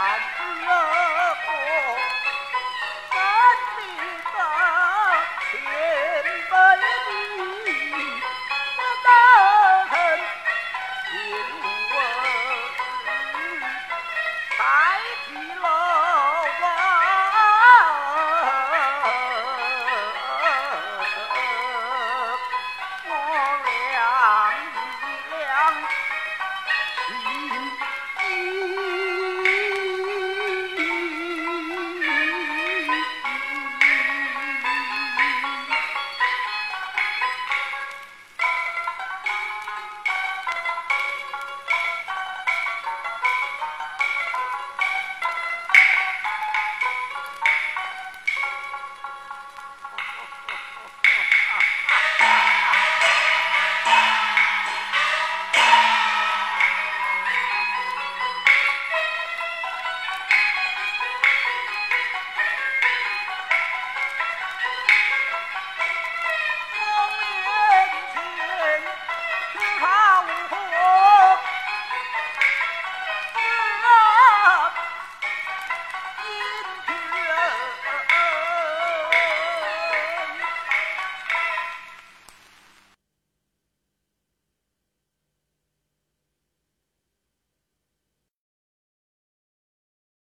三尺高，三里长，千百里不得。请问，代替了，我一。